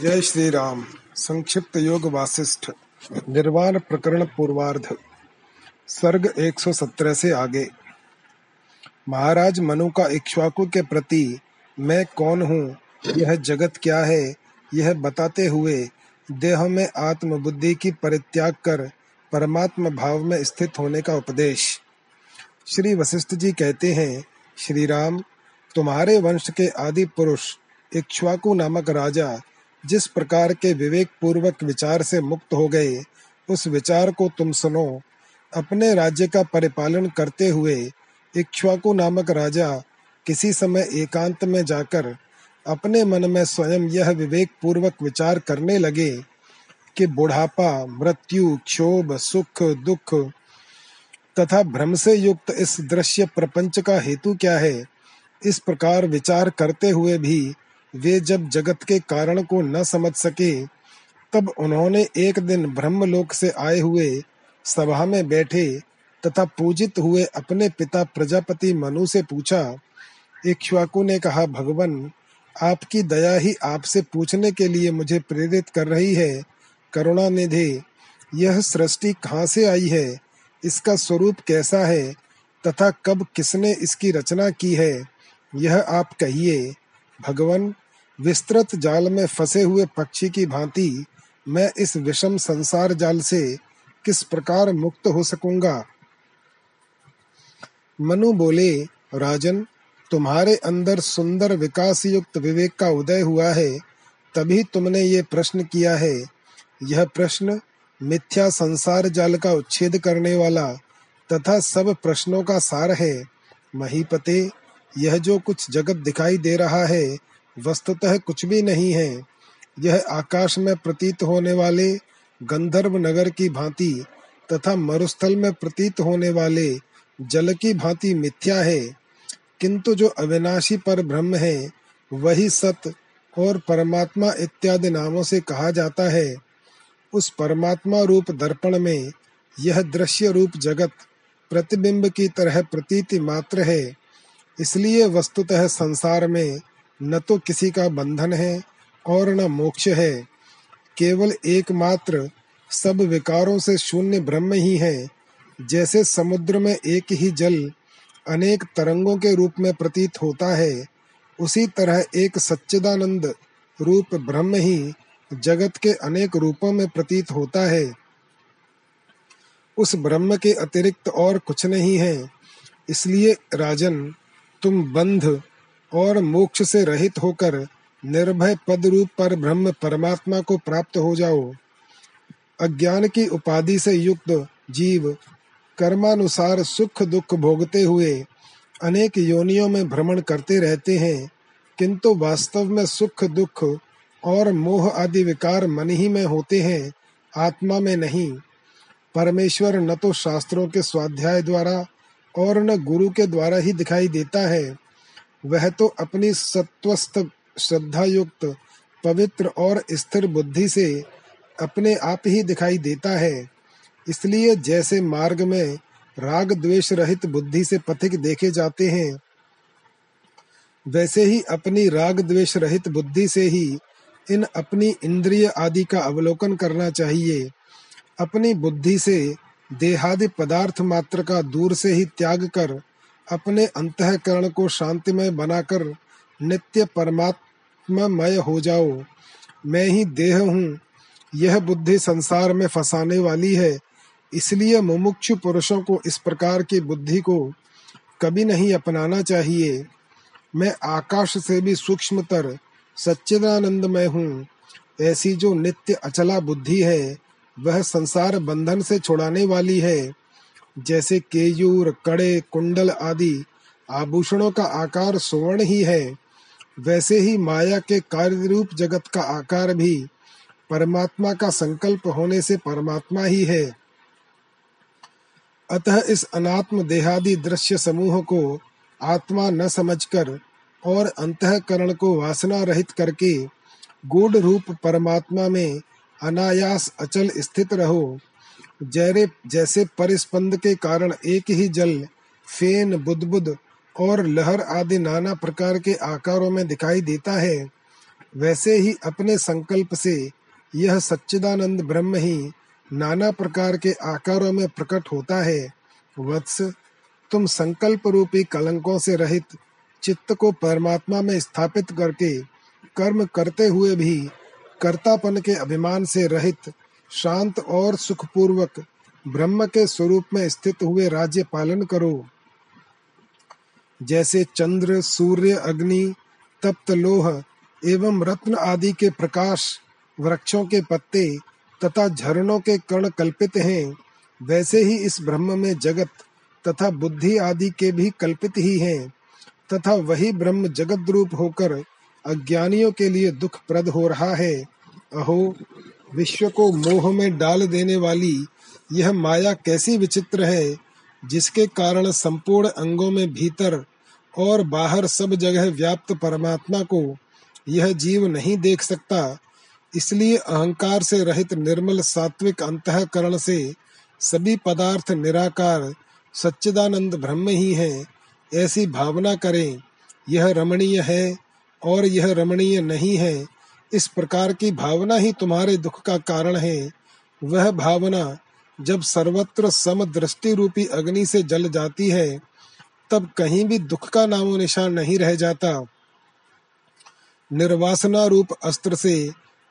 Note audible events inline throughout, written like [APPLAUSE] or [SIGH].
जय श्री राम संक्षिप्त योग वासिष्ठ। निर्वाण प्रकरण पूर्वार्ध। सर्ग 117 से आगे। महाराज मनु का इक्ष्वाकु के प्रति मैं कौन हूँ? यह जगत क्या है? यह बताते हुए देह में आत्म बुद्धि की परित्याग कर परमात्म भाव में स्थित होने का उपदेश। श्री वशिष्ठ जी कहते हैं श्री राम तुम्हारे वंश के आदि पुरुष इक्ष्वाकु नामक राजा जिस प्रकार के विवेक पूर्वक विचार से मुक्त हो गए, उस विचार को तुम सुनो। अपने राज्य का परिपालन करते हुए इक्ष्वाकु नामक राजा किसी समय एकांत में जाकर अपने मन में स्वयं यह विवेक पूर्वक विचार करने लगे कि बुढ़ापा, मृत्यु, क्षोभ, सुख, दुख तथा भ्रम से युक्त इस दृश्य प्रपंच का हेतु क्या है? इस प्रकार विचार करते हुए भी वे जब जगत के कारण को न समझ सके, तब उन्होंने एक दिन ब्रह्मलोक से आए हुए सभा में बैठे तथा पूजित हुए अपने पिता प्रजापति मनु से पूछा, इक्ष्वाकु ने कहा, भगवान, आपकी दया ही आपसे पूछने के लिए मुझे प्रेरित कर रही है करुणा निधि यह सृष्टि कहाँ से आई है, इसका स्वरूप कैसा है, तथा कब किसने इसकी रचना की है, यह आप कहिए। भगवान विस्तृत जाल में फंसे हुए पक्षी की भांति मैं इस विषम संसार जाल से किस प्रकार मुक्त हो सकूँगा? मनु बोले, राजन, तुम्हारे अंदर सुंदर विकास युक्त विवेक का उदय हुआ है, तभी तुमने ये प्रश्न किया है। यह प्रश्न मिथ्या संसार जाल का उच्छेद करने वाला तथा सब प्रश्नों का सार है। महीपते, यह जो कुछ जगत दिखाई दे रहा है वस्तुतः कुछ भी नहीं है। यह आकाश में प्रतीत होने वाले गंधर्व नगर की भांति तथा मरुस्थल में प्रतीत होने वाले जल की भांति मिथ्या है। किंतु जो अविनाशी पर ब्रह्म है, वही सत और परमात्मा इत्यादि नामों से कहा जाता है। उस परमात्मा रूप दर्पण में यह दृश्य रूप जगत प्रतिबिंब की तरह प्रतीति मात्र है। इसलिए वस्तुतः संसार में न तो किसी का बंधन है और न मोक्ष है। केवल एकमात्र सब विकारों से शून्य ब्रह्म ही है। जैसे समुद्र में एक ही जल अनेक तरंगों के रूप में प्रतीत होता है, उसी तरह एक सच्चिदानंद रूप ब्रह्म ही जगत के अनेक रूपों में प्रतीत होता है। उस ब्रह्म के अतिरिक्त और कुछ नहीं है। इसलिए राजन, तुम बंध और मोक्ष से रहित होकर निर्भय पद रूप पर ब्रह्म परमात्मा को प्राप्त हो जाओ। अज्ञान की उपाधि से युक्त जीव कर्मानुसार सुख दुख भोगते हुए अनेक योनियों में भ्रमण करते रहते हैं, किंतु वास्तव में सुख दुख और मोह आदि विकार मन ही में होते हैं, आत्मा में नहीं। परमेश्वर न तो शास्त्रों के स्वाध्याय द्वारा और न गुरु के द्वारा ही दिखाई देता है। वह तो अपनी सत्वस्थ श्रद्धा युक्त पवित्र और स्थिर बुद्धि से अपने आप ही दिखाई देता है। इसलिए जैसे मार्ग में राग द्वेष रहित बुद्धि से पथिक देखे जाते हैं, वैसे ही अपनी राग द्वेष रहित बुद्धि से ही इन अपनी इंद्रिय आदि का अवलोकन करना चाहिए। अपनी बुद्धि से देहादि पदार्थ मात्र का दूर से ही त्याग कर अपने अंतकरण को शांतिमय बनाकर नित्य परमात्ममय हो जाओ। मैं ही देह हूँ। यह बुद्धि संसार में फंसाने वाली है। इसलिए मुमुक्षु पुरुषों को इस प्रकार की बुद्धि को कभी नहीं अपनाना चाहिए। मैं आकाश से भी सूक्ष्मतर सच्चिदानंद में हूँ। ऐसी जो नित्य अचला बुद्धि है, वह संसार बंधन से छुड़ाने वाली है। जैसे केयूर, कड़े, कुंडल आदि आभूषणों का आकार सुवर्ण ही है, वैसे ही माया के कार्य रूप जगत का आकार भी परमात्मा का संकल्प होने से परमात्मा ही है। अतः इस अनात्म देहादि दृश्य समूह को आत्मा न समझकर और अंतकरण को वासना रहित करके गूढ़ रूप परमात्मा में अनायास अचल स्थित रहो। जैरे, जैसे परिस्पंद के कारण एक ही जल, फेन, बुदबुद और लहर आदि नाना प्रकार के आकारों में दिखाई देता है, वैसे ही अपने संकल्प से यह सच्चिदानंद ब्रह्म ही नाना प्रकार के आकारों में प्रकट होता है। वत्स, तुम संकल्प रूपी कलंकों से रहित चित्त को परमात्मा में स्थापित करके कर्म करते हुए भी कर्तापन के अभिमान से रहित शांत और सुखपूर्वक ब्रह्म के स्वरूप में स्थित हुए राज्य पालन करो। जैसे चंद्र, सूर्य, अग्नि, तप्त लोह एवं रत्न आदि के प्रकाश, वृक्षों के पत्ते तथा झरनों के कण कल्पित हैं, वैसे ही इस ब्रह्म में जगत तथा बुद्धि आदि के भी कल्पित ही हैं, तथा वही ब्रह्म जगत रूप होकर अज्ञानियों के लिए दुख प्रद हो रहा है। अहो विश्व को मोह में डाल देने वाली यह माया कैसी विचित्र है, जिसके कारण संपूर्ण अंगों में भीतर और बाहर सब जगह व्याप्त परमात्मा को यह जीव नहीं देख सकता, इसलिए अहंकार से रहित निर्मल सात्विक अंतकरण से सभी पदार्थ निराकार, सच्चिदानंद ब्रह्म ही है, ऐसी भावना करें, यह रमणीय है और यह रमणीय नहीं है। इस प्रकार की भावना ही तुम्हारे दुख का कारण है। वह भावना, जब सर्वत्र सम दृष्टि रूपी अग्नि से जल जाती है, तब कहीं भी दुख का नामो निशान नहीं रह जाता। निर्वासना रूप अस्त्र से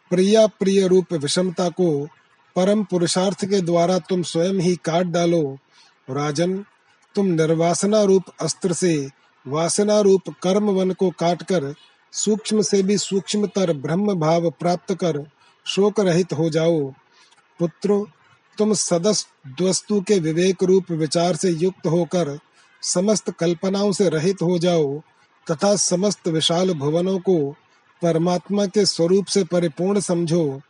प्रिया प्रिय रूप विषमता को परम पुरुषार्थ के द्वारा तुम स्वयं ही काट डालो। राजन, तुम निर्वासना रूप अस्त्र से वासना रूप कर्म वन को काटकर सूक्ष्म से भी सूक्ष्मतर ब्रह्म भाव प्राप्त कर शोक रहित हो जाओ। पुत्र, तुम वस्तु के विवेक रूप विचार से युक्त होकर समस्त कल्पनाओं से रहित हो जाओ तथा समस्त विशाल भुवनों को परमात्मा के स्वरूप से परिपूर्ण समझो।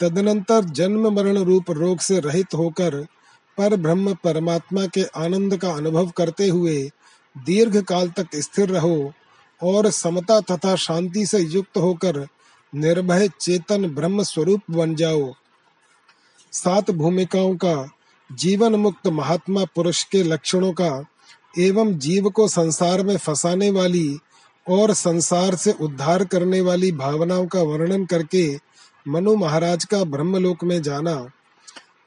तदनंतर जन्म मरण रूप रोग से रहित होकर पर ब्रह्म परमात्मा के आनंद का अनुभव करते हुए दीर्घ काल तक स्थिर रहो। और समता तथा शांति से युक्त होकर निर्भय चेतन ब्रह्म स्वरूप बन जाओ। सात भूमिकाओं का जीवन मुक्त महात्मा पुरुष के लक्षणों का एवं जीव को संसार में फंसाने वाली और संसार से उद्धार करने वाली भावनाओं का वर्णन करके मनु महाराज का ब्रह्मलोक में जाना।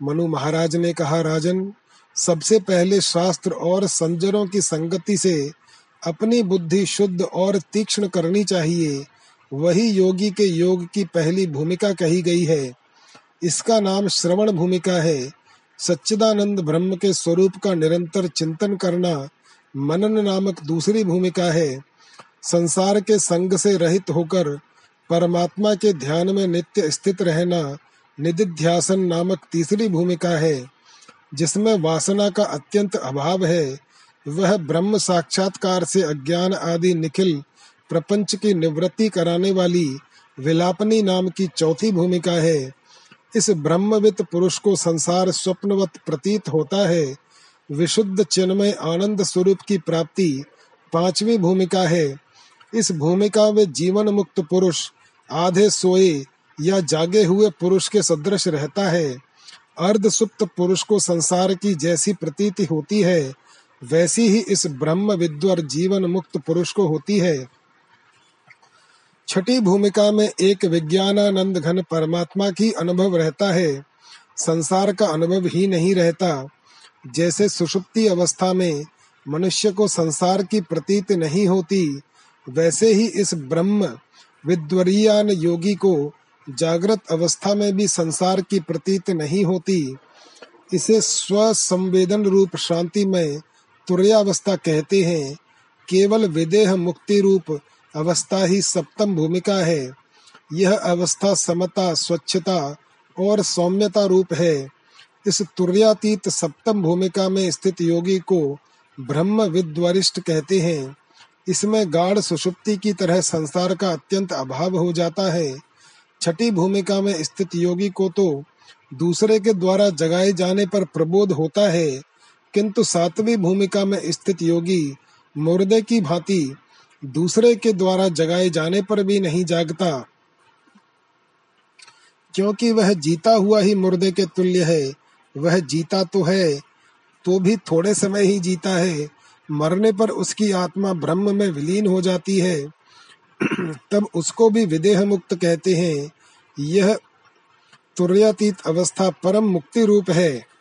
मनु महाराज ने कहा, राजन, सबसे पहले शास्त्र और संजरों की संगति से अपनी बुद्धि शुद्ध और तीक्ष्ण करनी चाहिए। वही योगी के योग की पहली भूमिका कही गई है। इसका नाम श्रवण भूमिका है। सच्चिदानंद ब्रह्म के स्वरूप का निरंतर चिंतन करना मनन नामक दूसरी भूमिका है। संसार के संग से रहित होकर परमात्मा के ध्यान में नित्य स्थित रहना निधिध्यासन नामक तीसरी भूमिका है, जिसमें वासना का अत्यंत अभाव है। वह ब्रह्म साक्षात्कार से अज्ञान आदि निखिल प्रपंच की निवृत्ति कराने वाली विलापनी नाम की चौथी भूमिका है। इस ब्रह्मवित पुरुष को संसार स्वप्नवत प्रतीत होता है। विशुद्ध चिन्मय आनंद स्वरूप की प्राप्ति पांचवी भूमिका है। इस भूमिका में जीवन मुक्त पुरुष आधे सोए या जागे हुए पुरुष के सदृश रहता है। अर्ध सुप्त पुरुष को संसार की जैसी प्रतीति होती है। वैसी ही इस ब्रह्म विद्वर जीवन मुक्त पुरुष को होती है। छठी भूमिका में एक विज्ञानानंद घन परमात्मा की अनुभव रहता है। संसार का अनुभव ही नहीं रहता। जैसे सुषुप्ति अवस्था में मनुष्य को संसार की प्रतीत नहीं होती, वैसे ही इस ब्रह्म विद्वरियान योगी को जागृत अवस्था में भी संसार की प्रतीत नहीं होती। इसे स्वसंवेदन रूप शांति में तुरयावस्था कहते हैं, केवल विदेह मुक्ति रूप अवस्था ही सप्तम भूमिका है। यह अवस्था समता, स्वच्छता और सौम्यता रूप है। इस तुर्यातीत सप्तम भूमिका में स्थित योगी को ब्रह्म विद्वरिष्ठ कहते हैं। इसमें गाढ़ सुषुप्ति की तरह संसार का अत्यंत अभाव हो जाता है। छठी भूमिका में स्थित योगी को तो दूसरे के द्वारा जगाए जाने पर प्रबोध होता है। किंतु सातवीं भूमिका में स्थित योगी मुर्दे की भांति दूसरे के द्वारा जगाए जाने पर भी नहीं जागता। क्योंकि वह जीता हुआ ही मुर्दे के तुल्य है, वह जीता तो है तो भी थोड़े समय ही जीता है, मरने पर उसकी आत्मा ब्रह्म में विलीन हो जाती है। [CLEARS THROAT] तब उसको भी विदेह मुक्त कहते हैं। यह तुर्यातीत अवस्था परम मुक्ति रूप है।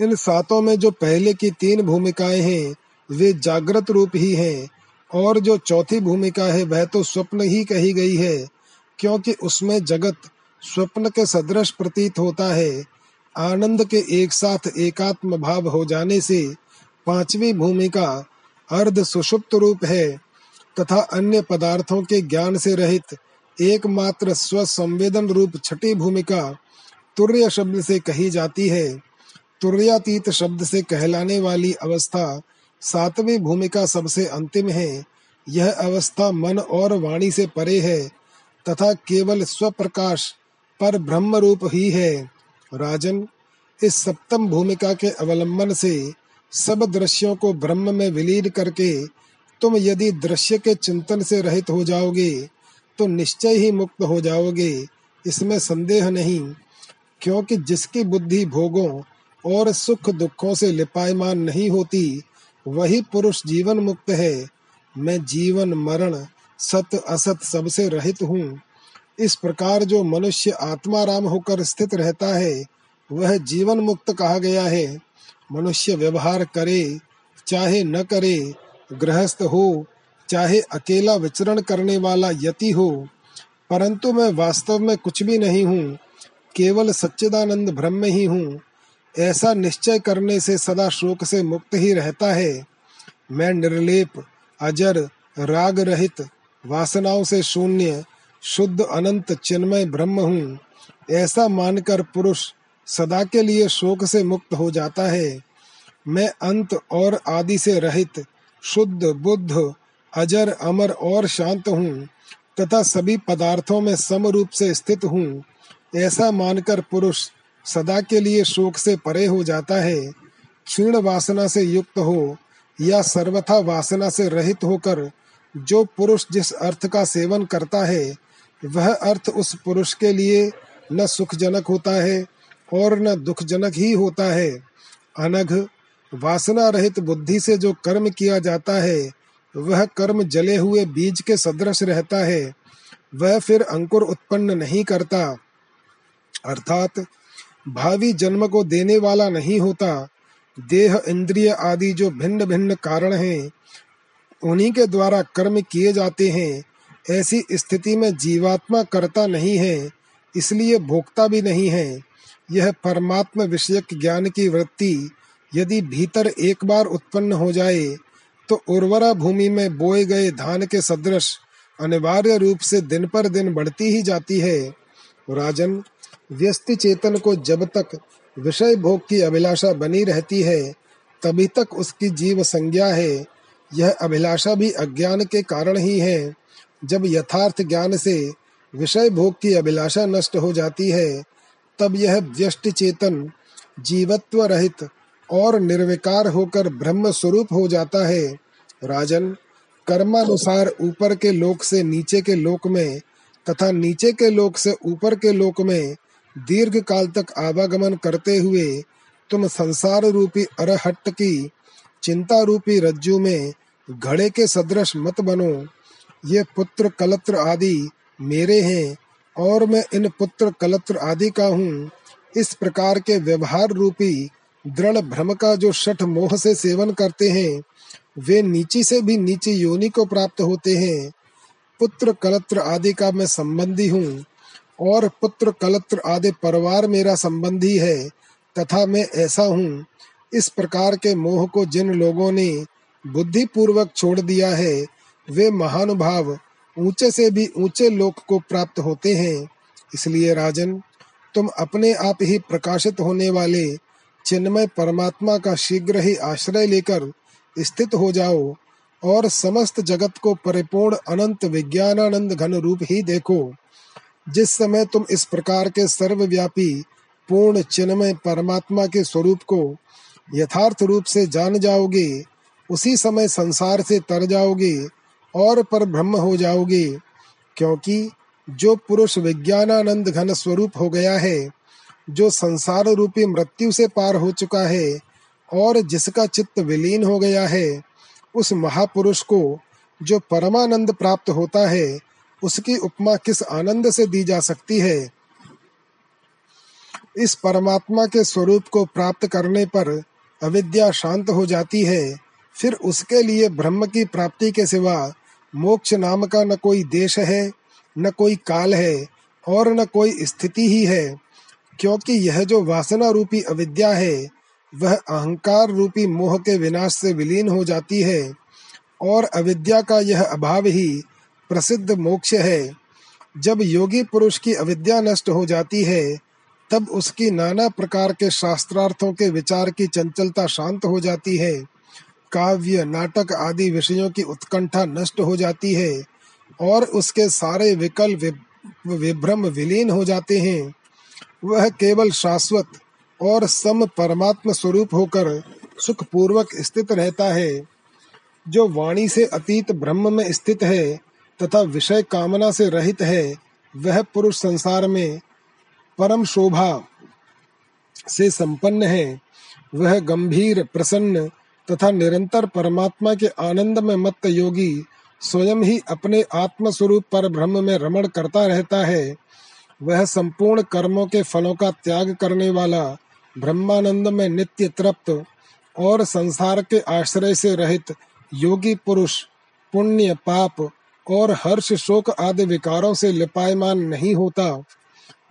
इन सातों में जो पहले की तीन भूमिकाएँ हैं, वे जागृत रूप ही हैं। और जो चौथी भूमिका है, वह तो स्वप्न ही कही गई है, क्योंकि उसमें जगत स्वप्न के सदृश प्रतीत होता है। आनंद के एक साथ एकात्म भाव हो जाने से पांचवी भूमिका अर्ध सुषुप्त रूप है, तथा अन्य पदार्थों के ज्ञान से रहित एकमात्र स्व संवेदन रूप छठी भूमिका तुर्य शब्द से कही जाती है। तुर्यातीत शब्द से कहलाने वाली अवस्था सातवीं भूमिका सबसे अंतिम है। यह अवस्था मन और वाणी से परे है तथा केवल स्वप्रकाश पर ब्रह्म रूप ही है। राजन, इस सप्तम भूमिका के अवलंबन से सब दृश्यों को ब्रह्म में विलीन करके तुम यदि दृश्य के चिंतन से रहित हो जाओगे तो निश्चय ही मुक्त हो जाओगे। इसमें संदेह नहीं, क्योंकि जिसकी बुद्धि भोगों और सुख दुखों से लिपायमान नहीं होती, वही पुरुष जीवन मुक्त है। मैं जीवन, मरण, सत, असत सबसे रहित हूँ। इस प्रकार जो मनुष्य आत्माराम होकर स्थित रहता है, वह जीवन मुक्त कहा गया है। मनुष्य व्यवहार करे, चाहे न करे, गृहस्थ हो, चाहे अकेला विचरण करने वाला यति हो, परंतु मैं वास्तव में कुछ भी नहीं हूँ, केवल सच्चिदानंद ब्रह्म ही हूँ। ऐसा निश्चय करने से सदा शोक से मुक्त ही रहता है। मैं निर्लेप, अजर राग रहित वासनाओं से शून्य, शुद्ध, अनंत, चिन्मय ब्रह्म हूँ। ऐसा मानकर पुरुष सदा के लिए शोक से मुक्त हो जाता है। मैं अंत और आदि से रहित, शुद्ध, बुद्ध, अजर, अमर और शांत हूँ, तथा सभी पदार्थों में सम रूप से स्थित हूँ। ऐसा मानकर पुरुष सदा के लिए शोक से परे हो जाता है, क्षीण वासना से युक्त हो या सर्वथा वासना से रहित होकर जो पुरुष जिस अर्थ का सेवन करता है, वह अर्थ उस पुरुष के लिए न सुखजनक होता है और न दुखजनक ही होता है। अनघ, वासना रहित बुद्धि से जो कर्म किया जाता है, वह कर्म जले हुए बीज के सदृश रहता है, वह फिर अंकुर उत्पन्न नहीं करता। अर्थात भावी जन्म को देने वाला नहीं होता। देह इंद्रिय आदि जो भिन्न भिन्न कारण हैं, उन्हीं के द्वारा कर्म किए जाते हैं। ऐसी स्थिति में जीवात्मा करता नहीं है, इसलिए भोक्ता भी नहीं है। यह परमात्मा विषयक ज्ञान की वृत्ति, यदि भीतर एक बार उत्पन्न हो जाए तो उर्वरा भूमि में बोए गए धान के सदृश अनिवार्य रूप से दिन पर दिन बढ़ती ही जाती है। राजन व्यस्ति चेतन को जब तक विषय भोग की अभिलाषा बनी रहती है, तभी तक उसकी जीव संज्ञा है। यह अभिलाषा भी अज्ञान के कारण ही है। जब यथार्थ ज्ञान से विषय भोग की अभिलाषा नष्ट हो जाती है, तब यह व्यष्टि चेतन, जीवत्व रहित और निर्विकार होकर ब्रह्म स्वरूप हो जाता है। राजन, कर्मानुसार ऊपर के लोक से नीचे के लोक में तथा नीचे के लोक से ऊपर के लोक में दीर्घ काल तक आवागमन करते हुए तुम संसार रूपी अरहट की चिंता रूपी रज्जु में घड़े के सदृश मत बनो। ये पुत्र कलत्र आदि मेरे हैं और मैं इन पुत्र कलत्र आदि का हूँ। इस प्रकार के व्यवहार रूपी दृढ़ भ्रम का जो शठ मोह से सेवन करते हैं, वे नीची से भी नीची योनि को प्राप्त होते हैं। पुत्र कलत्र आदि का मैं संबंधी हूँ। और पुत्र कलत्र आदि परिवार मेरा संबंधी है, तथा मैं ऐसा हूँ। इस प्रकार के मोह को जिन लोगों ने बुद्धि पूर्वक छोड़ दिया है, वे महानुभाव ऊँचे से भी ऊँचे लोक को प्राप्त होते हैं। इसलिए राजन, तुम अपने आप ही प्रकाशित होने वाले चिन्मय परमात्मा का शीघ्र ही आश्रय लेकर स्थित हो जाओ, और समस्त जगत को परिपूर्ण अनंत विज्ञानानंद घन रूप ही देखो। जिस समय तुम इस प्रकार के सर्वव्यापी, पूर्ण चिन्मय परमात्मा के स्वरूप को यथार्थ रूप से जान जाओगे, उसी समय संसार से तर जाओगे और पर ब्रह्म हो जाओगे, क्योंकि जो पुरुष विज्ञानानंद घन स्वरूप हो गया है, जो संसार रूपी मृत्यु से पार हो चुका है और जिसका चित्त विलीन हो गया है, उस महापुरुष को जो परमानंद प्राप्त होता है उसकी उपमा किस आनंद से दी जा सकती है? इस परमात्मा के स्वरूप को प्राप्त करने पर अविद्या शांत हो जाती है। फिर उसके लिए ब्रह्म की प्राप्ति के सिवा मोक्ष नाम का न कोई देश है, न कोई काल है और न कोई स्थिति ही है। क्योंकि यह जो वासना रूपी अविद्या है, वह अहंकार रूपी मोह के विनाश से विलीन हो जाती है और अविद्या का यह अभाव ही प्रसिद्ध मोक्ष है। जब योगी पुरुष की अविद्या नष्ट हो जाती है, तब उसकी नाना प्रकार के शास्त्रार्थों के विचार की चंचलता शांत हो जाती है। काव्य, नाटक आदि विषयों की उत्कंठा नष्ट हो जाती है और उसके सारे विकल विभ्रम विलीन हो जाते हैं। वह केवल शाश्वत और सम परमात्म स्वरूप होकर सुख पूर्वक स्थित रहता है, जो वाणी से अतीत ब्रह्म में स्थित है। तथा विषय कामना से रहित है, वह पुरुष संसार में परम शोभा से संपन्न है। वह गंभीर, प्रसन्न तथा निरंतर परमात्मा के आनंद में मत योगी स्वयं ही अपने आत्म स्वरूप पर ब्रह्म में रमण करता रहता है। वह संपूर्ण कर्मों के फलों का त्याग करने वाला ब्रह्मानंद में नित्य तृप्त और संसार के आश्रय से रहित योगी पुरुष, पुण्य पाप और हर्ष शोक आदि विकारों से लिपायमान नहीं होता।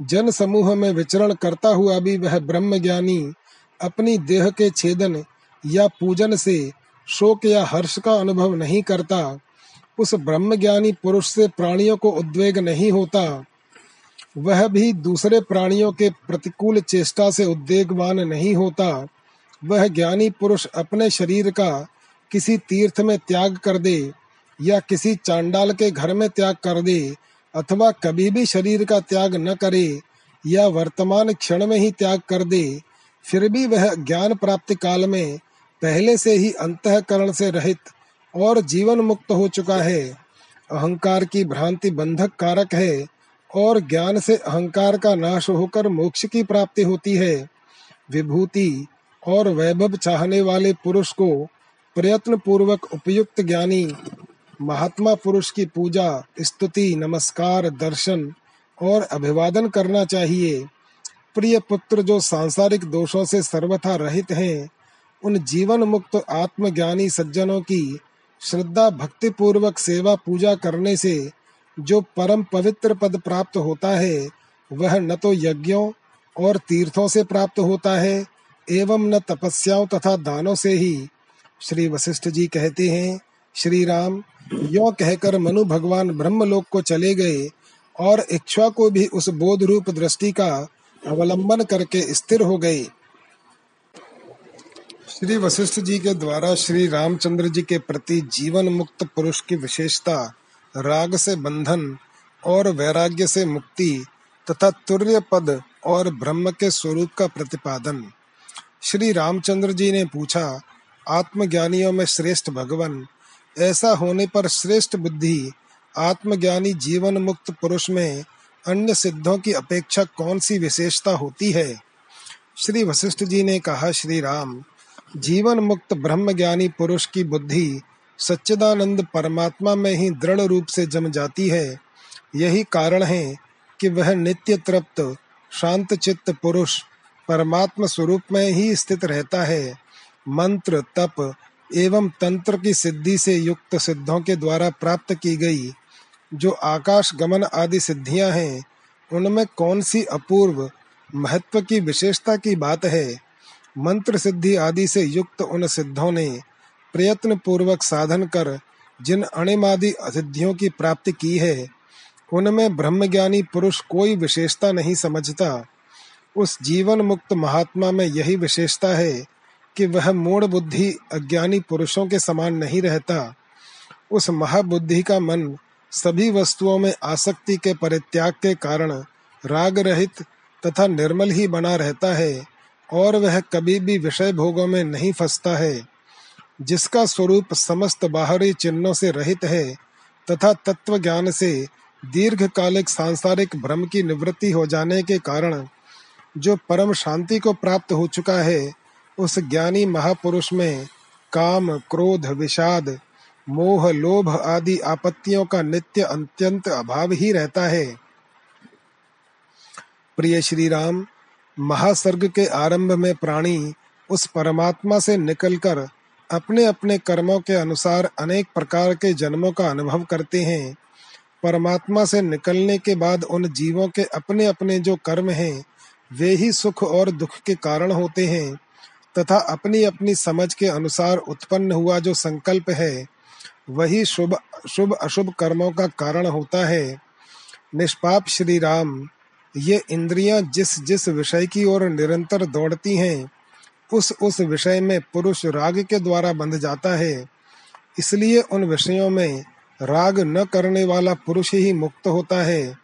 जन समूह में विचरण करता हुआ भी वह ब्रह्म ज्ञानी अपनी देह के छेदन या पूजन से शोक या हर्ष का अनुभव नहीं करता। उस ब्रह्म ज्ञानी पुरुष से प्राणियों को उद्वेग नहीं होता। वह भी दूसरे प्राणियों के प्रतिकूल चेष्टा से उद्वेगवान नहीं होता। वह ज्ञानी पुरुष अपने शरीर का किसी तीर्थ में त्याग कर दे या किसी चांडाल के घर में त्याग कर दे, अथवा कभी भी शरीर का त्याग न करे, या वर्तमान क्षण में ही त्याग कर दे, फिर भी वह ज्ञान प्राप्ति काल में पहले से ही अंतकरण से रहित और जीवन मुक्त हो चुका है। अहंकार की भ्रांति बंधक कारक है और ज्ञान से अहंकार का नाश होकर मोक्ष की प्राप्ति होती है। विभूति और वैभव चाहने वाले पुरुष को प्रयत्न पूर्वक उपयुक्त ज्ञानी महात्मा पुरुष की पूजा, स्तुति, नमस्कार, दर्शन और अभिवादन करना चाहिए। प्रिय पुत्र जो सांसारिक दोषों से सर्वथा रहित हैं, उन जीवन मुक्त आत्मज्ञानी सज्जनों की श्रद्धा भक्ति पूर्वक सेवा पूजा करने से जो परम पवित्र पद प्राप्त होता है, वह न तो यज्ञों और तीर्थों से प्राप्त होता है, एवं न तपस्याओं तथा दानों से ही। श्री वशिष्ठ जी कहते हैं, श्री राम यो कहकर मनु भगवान ब्रह्मलोक को चले गए और इच्छा को भी उस बोध रूप दृष्टि का अवलंबन करके स्थिर हो गए। श्री वशिष्ठ जी के द्वारा श्री रामचंद्र जी के प्रति जीवन मुक्त पुरुष की विशेषता, राग से बंधन और वैराग्य से मुक्ति तथा तुर्य पद और ब्रह्म के स्वरूप का प्रतिपादन। श्री रामचंद्र जी ने पूछा, आत्मज्ञानियों में श्रेष्ठ भगवान ऐसा होने पर श्रेष्ठ बुद्धि, आत्मज्ञानी जीवन मुक्त पुरुष में अन्य सिद्धों की अपेक्षा कौन सी विशेषता होती है? श्री वशिष्ठ जी ने कहा, श्री राम जीवन मुक्त ब्रह्म ज्ञानी पुरुष की बुद्धि सच्चिदानंद परमात्मा में ही दृढ़ रूप से जम जाती है। यही कारण है कि वह नित्य तृप्त, शांत चित्त पुरुष परमात्मा स्वरूप में ही स्थित रहता है। मंत्र, तप एवं तंत्र की सिद्धि से युक्त सिद्धों के द्वारा प्राप्त की गई जो आकाश गमन आदि सिद्धियाँ हैं, उनमें कौन सी अपूर्व, महत्व की विशेषता की बात है? मंत्र सिद्धि आदि से युक्त उन सिद्धों ने प्रयत्न पूर्वक साधन कर जिन अणिमादि सिद्धियों की प्राप्ति की है, उनमें ब्रह्मज्ञानी पुरुष कोई विशेषता नहीं समझता। उस जीवन मुक्त महात्मा में यही विशेषता है कि वह मूढ़ बुद्धि अज्ञानी पुरुषों के समान नहीं रहता। उस महाबुद्धि का मन सभी वस्तुओं में आसक्ति के परित्याग के कारण राग रहित तथा निर्मल ही बना रहता है और वह कभी भी विषय भोगों में नहीं फंसता है। जिसका स्वरूप समस्त बाहरी चिन्हों से रहित है तथा तत्व ज्ञान से दीर्घकालिक सांसारिक भ्रम की निवृत्ति हो जाने के कारण जो परम शांति को प्राप्त हो चुका है उस ज्ञानी महापुरुष में काम, क्रोध, विषाद, मोह, लोभ आदि आपत्तियों का नित्य अत्यंत अभाव ही रहता है। प्रिय श्री राम महासर्ग के आरंभ में प्राणी उस परमात्मा से निकलकर अपने अपने कर्मों के अनुसार अनेक प्रकार के जन्मों का अनुभव करते हैं। परमात्मा से निकलने के बाद उन जीवों के अपने अपने जो कर्म हैं, वे ही सुख और दुख के कारण होते हैं। तथा अपनी अपनी समझ के अनुसार उत्पन्न हुआ जो संकल्प है, वही शुभ शुभ अशुभ कर्मों का कारण होता है। निष्पाप श्री राम ये इंद्रियाँ जिस जिस विषय की ओर निरंतर दौड़ती हैं उस उस विषय में पुरुष राग के द्वारा बंध जाता है। इसलिए उन विषयों में राग न करने वाला पुरुष ही मुक्त होता है।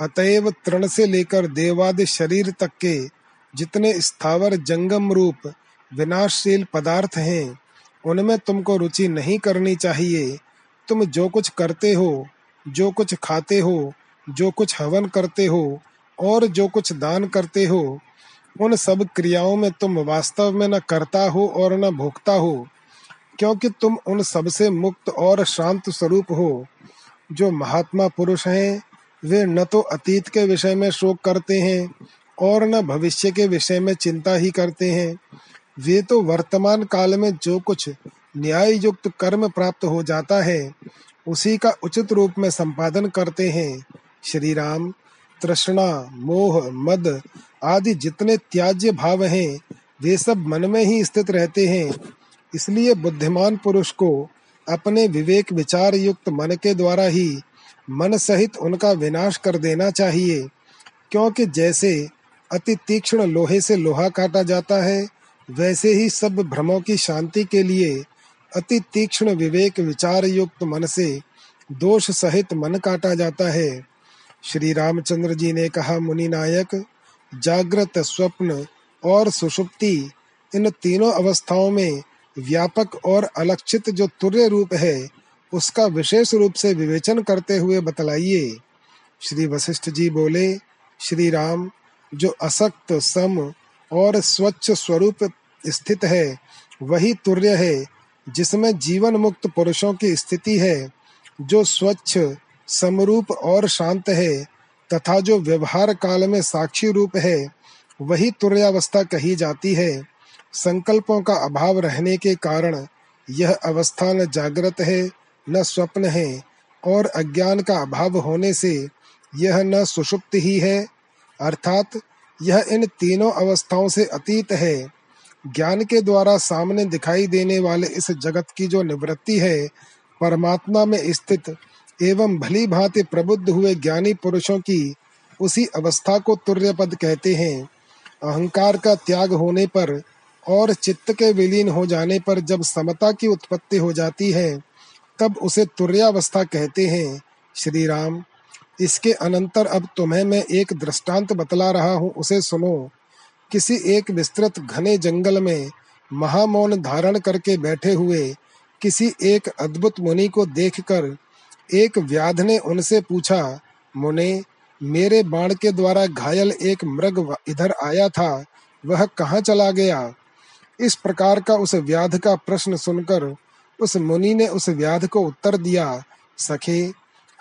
अतएव तृण से लेकर देवादि शरीर तक के जितने स्थावर जंगम रूप विनाशशील पदार्थ हैं। उनमें तुमको रुचि नहीं करनी चाहिए। तुम जो कुछ करते हो, जो कुछ खाते हो, जो कुछ हवन करते हो, और जो कुछ दान करते हो, उन सब क्रियाओं में तुम वास्तव में न करता हो और न भोगता हो, क्योंकि तुम उन सबसे मुक्त और शांत स्वरूप हो। जो महात्मा पुरुष हैं, वे न तो अतीत के विषय में शोक करते हैं, और न भविष्य के विषय में चिंता ही करते हैं। वे तो वर्तमान काल में जो कुछ न्याय युक्त कर्म प्राप्त हो जाता है, उसी का उचित रूप में संपादन करते हैं। श्री राम तृष्णा, मोह, मद आदि जितने त्याज्य भाव हैं, वे सब मन में ही स्थित रहते हैं। इसलिए बुद्धिमान पुरुष को अपने विवेक विचार युक्त मन के द्वारा ही मन सहित उनका विनाश कर देना चाहिए, क्योंकि जैसे अति तीक्ष्ण लोहे से लोहा काटा जाता है वैसे ही सब भ्रमों की शांति के लिए अति तीक्ष्ण विवेक विचार युक्त मन से दोष सहित मन काटा जाता है। श्री रामचंद्र जी ने कहा, मुनि नायक, जागृत स्वप्न और सुषुप्ति इन तीनों अवस्थाओं में व्यापक और अलक्षित जो तुर्य रूप है, उसका विशेष रूप से विवेचन करते हुए बतलाइए। श्री वशिष्ठ जी बोले, श्री राम, जो असक्त, सम और स्वच्छ स्वरूप स्थित है, वही तुर्य है, जिसमें जीवन मुक्त पुरुषों की स्थिति है, जो स्वच्छ, समरूप और शांत है, तथा जो व्यवहार काल में साक्षी रूप है, वही तुर्यावस्था कही जाती है। संकल्पों का अभाव रहने के कारण यह अवस्था न जागृत है, न स्वप्न है, और अज्ञान का अभाव होने से यह न सुषुप्त ही है। अर्थात यह इन तीनों अवस्थाओं से अतीत है। ज्ञान के द्वारा सामने दिखाई देने वाले इस जगत की जो निवृत्ति है, परमात्मा में स्थित एवं भली भांति प्रबुद्ध हुए ज्ञानी पुरुषों की, उसी अवस्था को तुर्य पद कहते हैं। अहंकार का त्याग होने पर और चित्त के विलीन हो जाने पर जब समता की उत्पत्ति हो जाती है, तब उसे तुर्यावस्था कहते हैं। श्री राम इसके अनंतर अब तुम्हें मैं एक दृष्टांत बतला रहा हूँ, उसे सुनो। किसी एक विस्तृत घने जंगल में महामौन धारण करके बैठे हुए किसी एक अद्भुत मुनि को देखकर एक व्याध ने उनसे पूछा, मुने, मेरे बाण के द्वारा घायल एक मृग इधर आया था, वह कहाँ चला गया? इस प्रकार का उस व्याध का प्रश्न सुनकर उस मुनि ने उस व्याध को उत्तर दिया, सखे,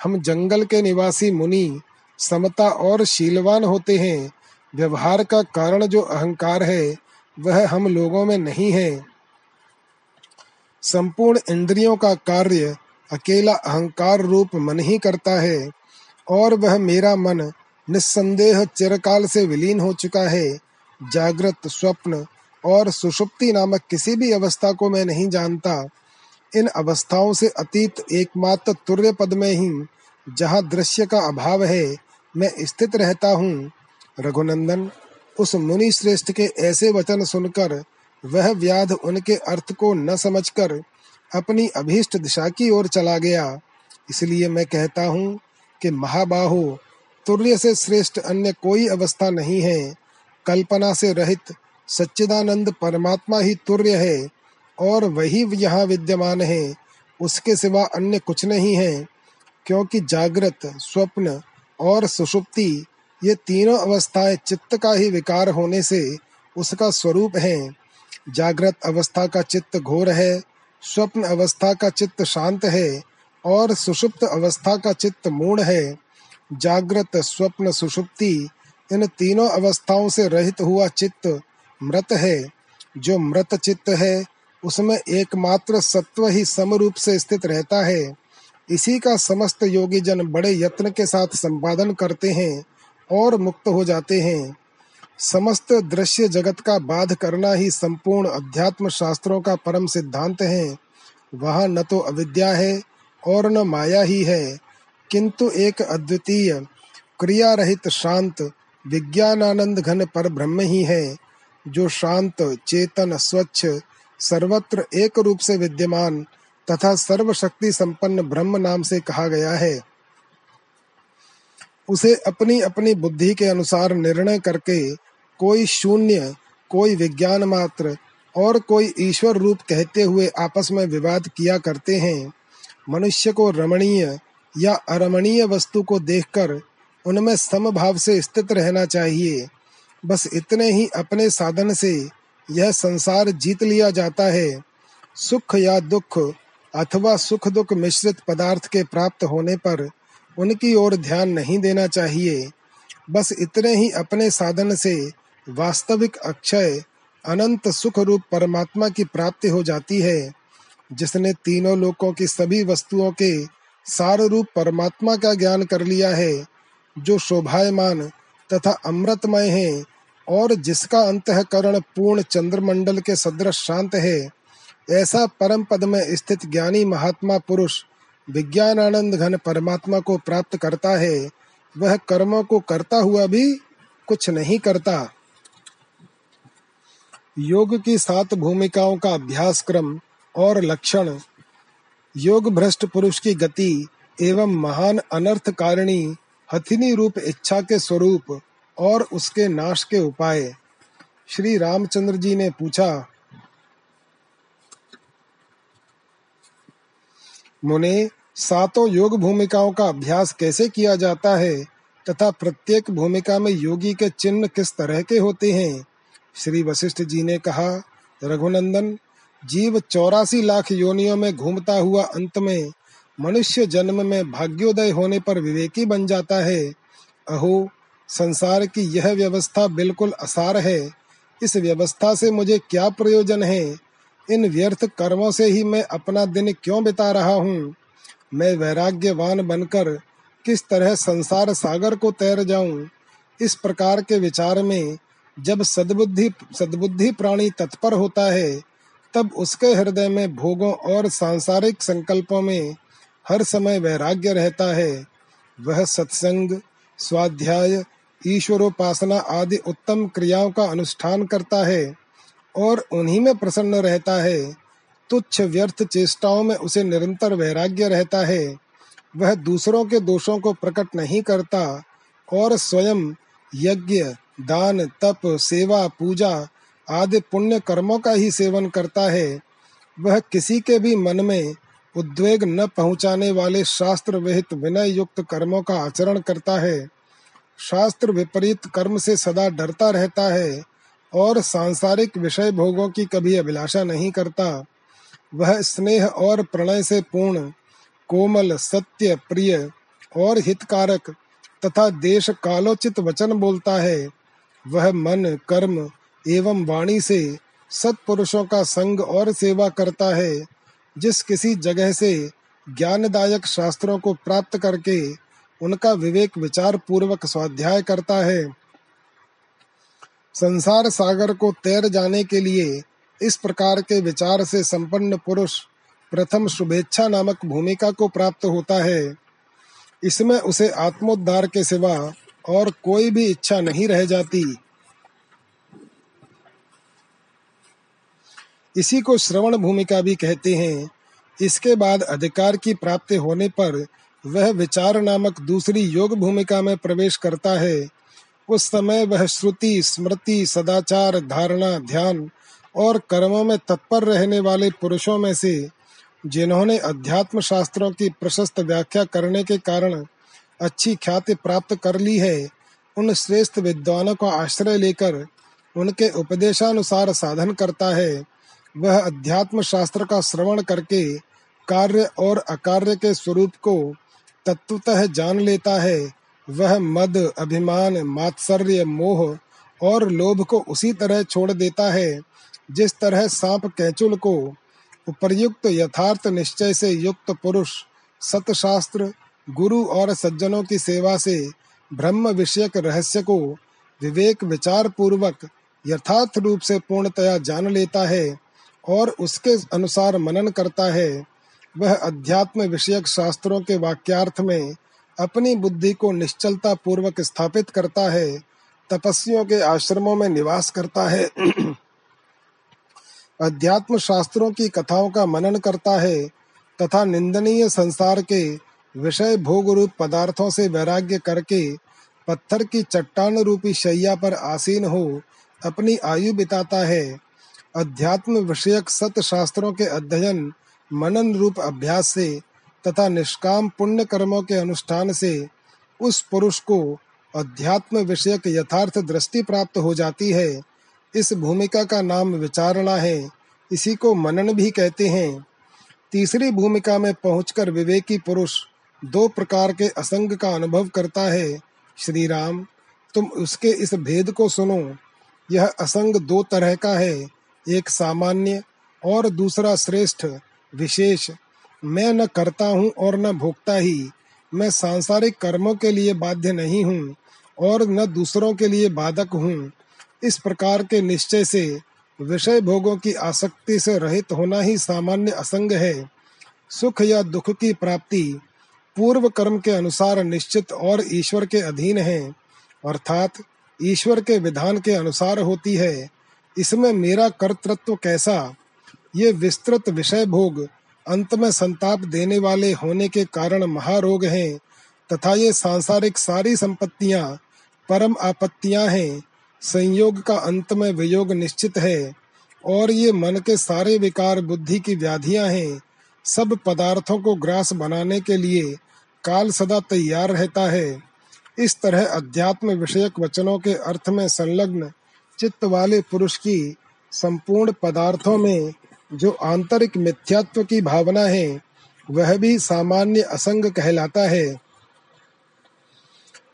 हम जंगल के निवासी मुनि, समता और शीलवान होते हैं। व्यवहार का कारण जो अहंकार है, वह हम लोगों में नहीं है। संपूर्ण इंद्रियों का कार्य अकेला अहंकार रूप मन ही करता है, और वह मेरा मन निस्संदेह चिरकाल से विलीन हो चुका है। जागृत स्वप्न और सुषुप्ति नामक किसी भी अवस्था को मैं नहीं जानता। इन अवस्थाओं से अतीत एकमात्र तुर्य पद में ही, जहाँ दृश्य का अभाव है, मैं स्थित रहता हूँ। रघुनंदन, उस मुनि श्रेष्ठ के ऐसे वचन सुनकर, वह व्याध उनके अर्थ को न समझकर, अपनी अभीष्ट दिशा की ओर चला गया। इसलिए मैं कहता हूँ कि महाबाहो, तुल्य से श्रेष्ठ अन्य कोई अवस्था नहीं है। कल्पना से रहित सच्चिदानंद परमात्मा ही तुर्य है, और वही यहाँ विद्यमान है। उसके सिवा अन्य कुछ नहीं है, क्योंकि जागृत, स्वप्न और सुषुप्ति ये तीनों अवस्थाएँ चित्त का ही विकार होने से उसका स्वरूप है। जागृत अवस्था का चित्त घोर है, स्वप्न अवस्था का चित्त शांत है और सुषुप्त अवस्था का चित्त मूढ़ है। जागृत, स्वप्न, सुषुप्ति, इन तीनों अवस्थाओं से रहित हुआ चित्त मृत है। जो मृत चित्त है, उसमें एकमात्र सत्व ही समरूप से स्थित रहता है। इसी का समस्त योगी जन बड़े यत्न के साथ संपादन करते हैं। और मुक्त हो जाते हैं। समस्त दृश्य जगत का बाध करना ही संपूर्ण अध्यात्म शास्त्रों का परम सिद्धांत है। वहाँ न तो अविद्या है और न माया ही है, किंतु एक अद्वितीय क्रिया रहित शांत, विज्ञानानंद घन पर ब्रह्म ही है, जो शांत, चेतन, स्वच्छ, सर्वत्र एक रूप से विद्यमान तथा सर्वशक्ति संपन्न ब्रह्म नाम से कहा गया है। उसे अपनी अपनी बुद्धि के अनुसार निर्णय करके कोई शून्य, कोई विज्ञान मात्र और कोई ईश्वर रूप कहते हुए आपस में विवाद किया करते हैं। मनुष्य को रमणीय या अरमणीय वस्तु को देखकर उनमें समभाव से स्थित रहना चाहिए। बस इतने ही अपने साधन से यह संसार जीत लिया जाता है। सुख या दुख अथवा सुख दुख मिश्रित पदार्थ के प्राप्त होने पर उनकी ओर ध्यान नहीं देना चाहिए। बस इतने ही अपने साधन से वास्तविक अक्षय अनंत सुख रूप परमात्मा की प्राप्ति हो जाती है, जिसने तीनों लोकों की सभी वस्तुओं के सार रूप परमात्मा का ज्ञान कर लिया है, जो शोभायमान तथा अमृतमय है और जिसका अंतकरण पूर्ण चंद्रमंडल के सदृश शांत है। ऐसा परम पद में स्थित ज्ञानी महात्मा पुरुष विज्ञानानंद घन परमात्मा को प्राप्त करता है, वह कर्मों को करता हुआ भी कुछ नहीं करता। योग की सात भूमिकाओं का अभ्यास क्रम और लक्षण, योग भ्रष्ट पुरुष की गति एवं महान अनर्थ कारिणी हथिनी रूप इच्छा के स्वरूप और उसके नाश के उपाय। श्री रामचंद्र जी ने पूछा, मुने सातों योग भूमिकाओं का अभ्यास कैसे किया जाता है तथा प्रत्येक भूमिका में योगी के चिन्ह किस तरह के होते हैं? श्री वशिष्ठ जी ने कहा, रघुनंदन, जीव चौरासी लाख योनियों में घूमता हुआ अंत में मनुष्य जन्म में भाग्योदय होने पर विवेकी बन जाता है। अहो, संसार की यह व्यवस्था बिल्कुल असार है। इस व्यवस्था से मुझे क्या प्रयोजन है? इन व्यर्थ कर्मों से ही मैं अपना दिन क्यों बिता रहा हूँ? मैं वैराग्यवान बनकर किस तरह संसार सागर को तैर जाऊँ, इस प्रकार के विचार में जब सद्बुद्धि सद्बुद्धि प्राणी तत्पर होता है, तब उसके हृदय में भोगों और सांसारिक संकल्पों में हर समय वैराग्य रहता है। वह सत्संग, स्वाध्याय, ईश्वरोपासना आदि उत्तम क्रियाओं का अनुष्ठान करता है और उन्हीं में प्रसन्न रहता है। तुच्छ व्यर्थ चेष्टाओं में उसे निरंतर वैराग्य रहता है। वह दूसरों के दोषों को प्रकट नहीं करता और स्वयं यज्ञ, दान, तप, सेवा, पूजा आदि पुण्य कर्मों का ही सेवन करता है। वह किसी के भी मन में उद्वेग न पहुँचाने वाले शास्त्र विहित विनय युक्त कर्मों का आचरण करता है। शास्त्र विपरीत कर्म से सदा डरता रहता है और सांसारिक विषय भोगों की कभी अभिलाषा नहीं करता। वह स्नेह और प्रणय से पूर्ण, कोमल, सत्य, प्रिय और हितकारक तथा देश कालोचित वचन बोलता है। वह मन, कर्म एवं वाणी से सत्पुरुषों का संग और सेवा करता है, जिस किसी जगह से ज्ञानदायक शास्त्रों को प्राप्त करके उनका विवेक विचार पूर्वक स्वाध्याय करता है। संसार सागर को तैर जाने के लिए इस प्रकार के विचार से संपन्न पुरुष प्रथम शुभेच्छा नामक भूमिका को प्राप्त होता है। इसमें उसे आत्मोद्धार के सिवा और कोई भी इच्छा नहीं रह जाती। इसी को श्रवण भूमिका भी कहते हैं। इसके बाद अधिकार की प्राप्ति होने पर वह विचार नामक दूसरी योग भूमिका में प्रवेश करता है। उस समय वह श्रुति, स्मृति, सदाचार, धारणा, ध्यान और कर्मों में तत्पर रहने वाले पुरुषों में से, जिन्होंने अध्यात्म शास्त्रों की प्रशस्त व्याख्या करने के कारण अच्छी ख्याति प्राप्त कर ली है, उन श्रेष्ठ विद्वानों का आश्रय लेकर उनके उपदेशानुसार साधन करता है। वह अध्यात्म शास्त्र का श्रवण करके कार्य और अकार्य के स्वरूप को तत्वतः जान लेता है। वह मद, अभिमान, मात्सर्य, मोह और लोभ को उसी तरह छोड़ देता है। जिस तरह सांप कैचुल को उपर्युक्त यथार्थ निश्चय से युक्त पुरुष, सतशास्त्र, गुरु और सज्जनों की सेवा से ब्रह्म विषयक रहस्य को विवेक विचार पूर्वक यथार्थ रूप से पूर्णतया जान लेता है और उसके अनुसार मनन करता है, वह अध्यात्म विषयक शास्त्रों के वाक्यार्थ में अपनी बुद्धि को निश्चलता पूर्वक स्थापित करता है, तपस्वियों के आश्रमों में निवास करता है। [CLEARS THROAT] अध्यात्म शास्त्रों की कथाओं का मनन करता है तथा निंदनीय संसार के विषय भोग रूप पदार्थों से वैराग्य करके पत्थर की चट्टान रूपी शैया पर आसीन हो अपनी आयु बिताता है। अध्यात्म विषयक सत शास्त्रों के अध्ययन मनन रूप अभ्यास से तथा निष्काम पुण्य कर्मों के अनुष्ठान से उस पुरुष को अध्यात्म विषयक यथार्थ दृष्टि प्राप्त हो जाती है। इस भूमिका का नाम विचारणा है। इसी को मनन भी कहते हैं। तीसरी भूमिका में पहुंचकर विवेकी पुरुष दो प्रकार के असंग का अनुभव करता है। श्री राम तुम उसके इस भेद को सुनो। यह असंग दो तरह का है। एक सामान्य और दूसरा श्रेष्ठ, विशेष। मैं न करता हूँ और न भोगता ही। मैं सांसारिक कर्मों के लिए बाध्य नहीं हूँ और न दूसरों के लिए बाधक हूँ। इस प्रकार के निश्चय से विषय भोगों की आसक्ति से रहित होना ही सामान्य असंग है। सुख या दुख की प्राप्ति पूर्व कर्म के अनुसार निश्चित और ईश्वर के अधीन है, अर्थात ईश्वर के विधान के अनुसार होती है। इसमें मेरा कर्तृत्व कैसा? ये विस्तृत विषय भोग अंत में संताप देने वाले होने के कारण महारोग हैं, तथा ये सांसारिक सारी संपत्तियाँ परम आपत्तियाँ हैं। संयोग का अंत में वियोग निश्चित है, और ये मन के सारे विकार बुद्धि की व्याधियाँ हैं। सब पदार्थों को ग्रास बनाने के लिए काल सदा तैयार रहता है। इस तरह अध्यात्म विषयक वचनों के अर्थ में संलग्न चित्त वाले पुरुष की संपूर्ण पदार्थों में जो आंतरिक मिथ्यात्व की भावना है, वह भी सामान्य असंग कहलाता है।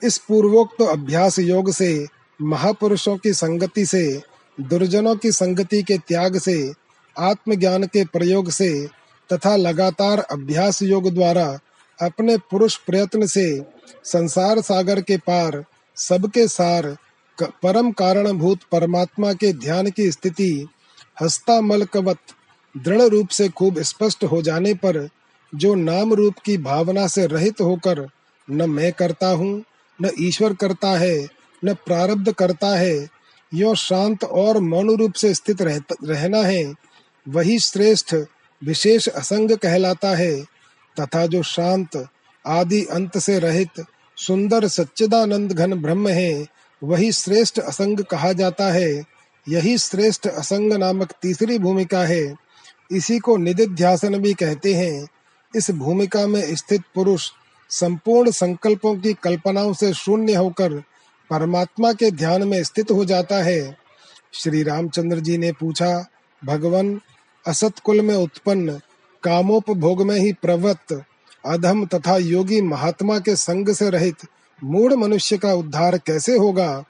इस पूर्वोक्त अभ्यास योग से महापुरुषों की संगति से, दुर्जनों की संगति के त्याग से, आत्मज्ञान के प्रयोग से तथा लगातार अभ्यास योग द्वारा अपने पुरुष प्रयत्न से संसार सागर के पार सबके सार परम कारणभूत परमात्मा के ध्यान की स्थिति हस्तामलकवत, दृढ़ रूप से खूब स्पष्ट हो जाने पर जो नाम रूप की भावना से रहित होकर, न मैं करता हूँ, न ईश्वर करता है न प्रारब्ध करता है, यो शांत और मौन रूप से स्थित रहना है, वही श्रेष्ठ विशेष असंग कहलाता है, तथा जो शांत आदि अंत से रहित सुंदर सच्चिदानंद घन ब्रह्म है, वही श्रेष्ठ असंग कहा जाता है, यही श्रेष्ठ असंग नामक तीसरी भूमिका है, इसी को निधिध्यासन भी कहते हैं। इस भूमिका में स्थित पुरुष संपूर्ण संकल्पों की कल्पनाओं से शून्य होकर परमात्मा के ध्यान में स्थित हो जाता है। श्री रामचंद्र जी ने पूछा, भगवान असत कुल में उत्पन्न, कामोपभोग में ही प्रवृत्त, अधम तथा योगी महात्मा के संग से रहित मूढ़ मनुष्य का उद्धार कैसे होगा?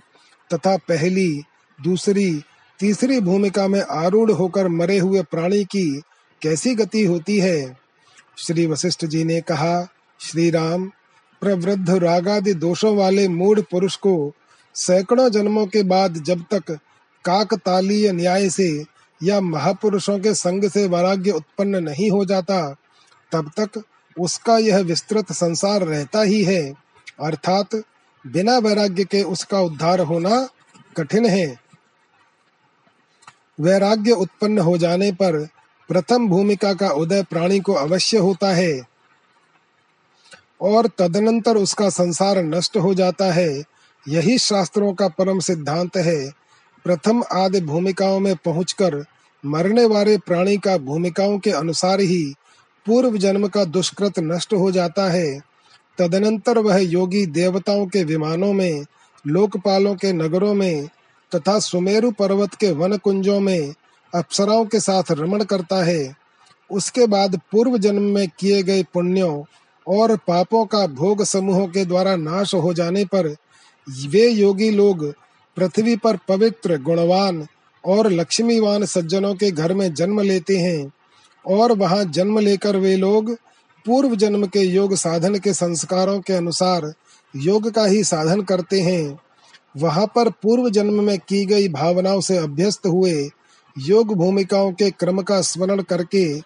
तथा पहली, दूसरी, तीसरी भूमिका में आरूढ़ होकर मरे हुए प्राणी की कैसी गति होती है? श्री वशिष्ठ जी ने कहा, श्री राम प्रवृद्ध रागादि दोषों वाले मूढ़ पुरुष को सैकड़ों जन्मों के बाद जब तक काकतालीय न्याय से या महापुरुषों के संग से वैराग्य उत्पन्न नहीं हो जाता, तब तक उसका यह विस्तृत संसार रहता ही है। अर्थात बिना वैराग्य के उसका उद्धार होना कठिन है। वैराग्य उत्पन्न हो जाने पर प्रथम भूमिका का उदय प्राणी को अवश्य होता है। और तदनंतर उसका संसार नष्ट हो जाता है। यही शास्त्रों का परम सिद्धांत है। प्रथम आदि भूमिकाओं में पहुंचकर मरने वाले प्राणी का भूमिकाओं के अनुसार ही पूर्व जन्म का दुष्कृत नष्ट हो जाता है। तदनंतर वह योगी देवताओं के विमानों में, लोकपालों के नगरों में तथा सुमेरु पर्वत के वन कुंजों में अप्सराओं के साथ रमण करता है। उसके बाद पूर्व जन्म में किए गए पुण्यों और पापों का भोग समूहों के द्वारा नाश हो जाने पर वे योगी लोग पृथ्वी पर पवित्र, गुणवान और लक्ष्मीवान सज्जनों के घर में जन्म लेते हैं और वहाँ जन्म लेकर वे लोग पूर्व जन्म के योग साधन के संस्कारों के अनुसार योग का ही साधन करते हैं। वहाँ पर पूर्व जन्म में की गई भावनाओं से अभ्यस्त हुए योग भूमिकाओं के क्रम का स्मरण करके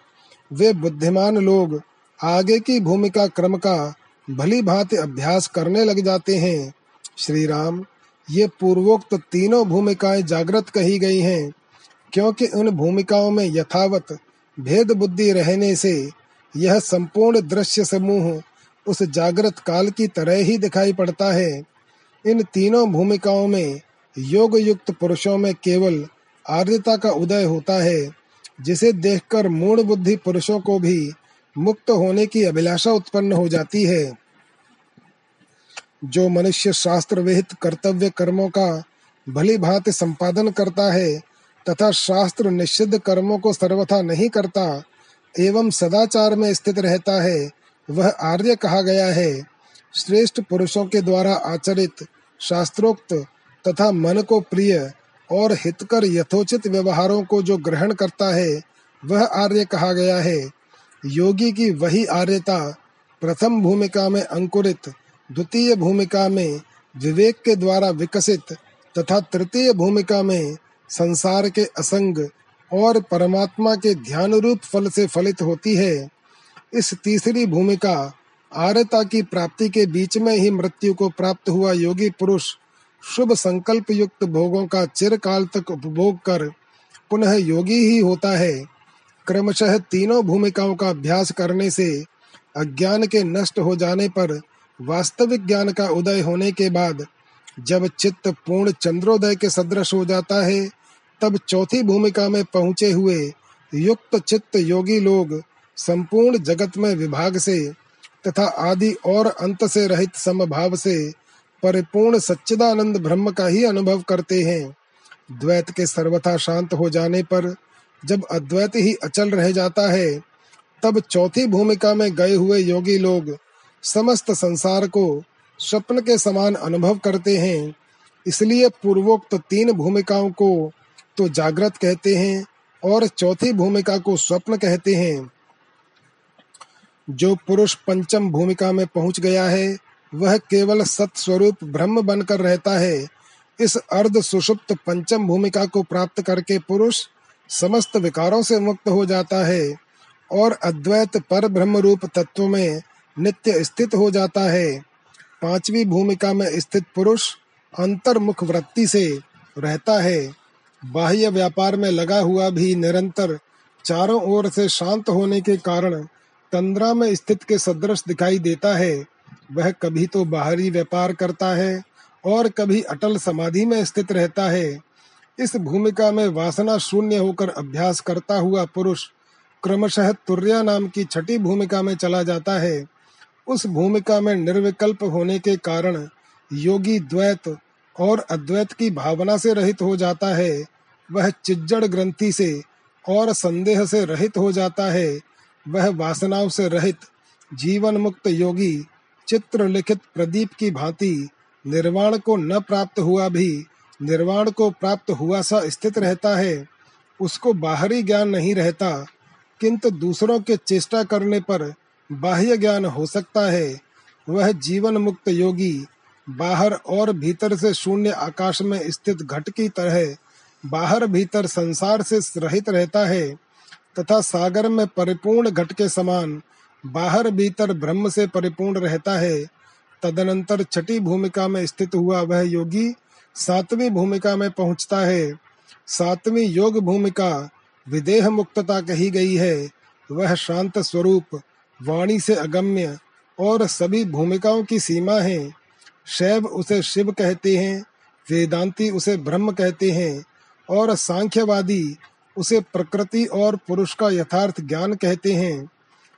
वे बुद्धिमान लोग आगे की भूमिका क्रम का भली भांति अभ्यास करने लग जाते हैं। श्री राम ये पूर्वोक्त तीनों भूमिकाएँ जागृत कही गई हैं, क्योंकि उन भूमिकाओं में यथावत भेद बुद्धि रहने से यह संपूर्ण दृश्य समूह उस जागृत काल की तरह ही दिखाई पड़ता है। इन तीनों भूमिकाओं में योग युक्त पुरुषों में केवल आर्यता का उदय होता है, जिसे देखकर मूर्ण बुद्धि पुरुषों को भी मुक्त होने की अभिलाषा उत्पन्न हो जाती है। जो मनुष्य शास्त्र विहित कर्तव्य कर्मों का भली भांति संपादन करता है तथा शास्त्र निषिद्ध कर्मों को सर्वथा नहीं करता, एवं सदाचार में स्थित रहता है, वह आर्य कहा गया है। श्रेष्ठ पुरुषों के द्वारा आचरित, शास्त्रोक्त तथा मन को प्रिय और हितकर यथोचित व्यवहारों को जो ग्रहण करता है, वह आर्य कहा गया है। योगी की वही आर्यता प्रथम भूमिका में अंकुरित, द्वितीय भूमिका में विवेक के द्वारा विकसित तथा तृतीय भूमिका में संसार के असंग और परमात्मा के ध्यान रूप फल से फलित होती है। इस तीसरी भूमिका आर्यता की प्राप्ति के बीच में ही मृत्यु को प्राप्त हुआ योगी पुरुष शुभ संकल्प युक्त भोगों का चिरकाल तक उपभोग कर पुनः योगी ही होता है। क्रमशः तीनों भूमिकाओं का अभ्यास करने से अज्ञान के नष्ट हो जाने पर वास्तविक ज्ञान का उदय होने के बाद जब चित्त पूर्ण चंद्रोदय के सदृश हो जाता है, तब चौथी भूमिका में पहुँचे हुए युक्त चित्त योगी लोग संपूर्ण जगत में विभाग से तथा आदि और अंत से रहित समभाव से परिपूर्ण सच्चिदानंद ब्रह्म का ही अनुभव करते हैं। द्वैत के सर्वथा शांत हो जाने पर जब अद्वैत ही अचल रह जाता है, तब चौथी भूमिका में गए हुए योगी लोग समस्त संसार को स्वप्न के समान अनुभव करते हैं। इसलिए पूर्वोक्त तीन भूमिकाओं को तो जागृत कहते हैं और चौथी भूमिका को स्वप्न कहते हैं। जो पुरुष पंचम भूमिका में पहुँच गया है, वह केवल सत स्वरूप ब्रह्म बनकर रहता है। इस अर्ध सुषुप्त पंचम भूमिका को प्राप्त करके पुरुष समस्त विकारों से मुक्त हो जाता है और अद्वैत पर ब्रह्म रूप तत्व में नित्य स्थित हो जाता है। पांचवी भूमिका में स्थित पुरुष अंतर्मुख वृत्ति से रहता है। बाह्य व्यापार में लगा हुआ भी निरंतर चारों ओर से शांत होने के कारण तंद्रा में स्थित के सदृश दिखाई देता है। वह कभी तो बाहरी व्यापार करता है और कभी अटल समाधि में स्थित रहता है। इस भूमिका में वासना शून्य होकर अभ्यास करता हुआ पुरुष क्रमशः तुर्या नाम की छठी भूमिका में चला जाता है। उस भूमिका में निर्विकल्प होने के कारण योगी द्वैत और अद्वैत की भावना से रहित हो जाता है। वह चिज्जड़ ग्रंथि से और संदेह से रहित हो जाता है। वह वासनाओं से रहित जीवन मुक्त योगी चित्र लिखित प्रदीप की भांति निर्वाण को न प्राप्त हुआ भी निर्वाण को प्राप्त हुआ सा स्थित रहता है। उसको बाहरी ज्ञान नहीं रहता, किंतु दूसरों के चेष्टा करने पर बाह्य ज्ञान हो सकता है। वह जीवन मुक्त योगी, बाहर और भीतर से शून्य आकाश में स्थित घट की तरह बाहर भीतर संसार से रहित रहता है, तथा सागर में परिपूर्ण घट के समान बाहर भीतर ब्रह्म से परिपूर्ण रहता है। तदनंतर छठी भूमिका में स्थित हुआ वह योगी सातवीं भूमिका में पहुँचता है। सातवीं योग भूमिका विदेह मुक्तता कही गई है। वह शांत स्वरूप, वाणी से अगम्य और सभी भूमिकाओं की सीमा है। शैव उसे शिव कहते हैं, वेदांती उसे ब्रह्म कहते हैं और सांख्यवादी उसे प्रकृति और पुरुष का यथार्थ ज्ञान कहते हैं।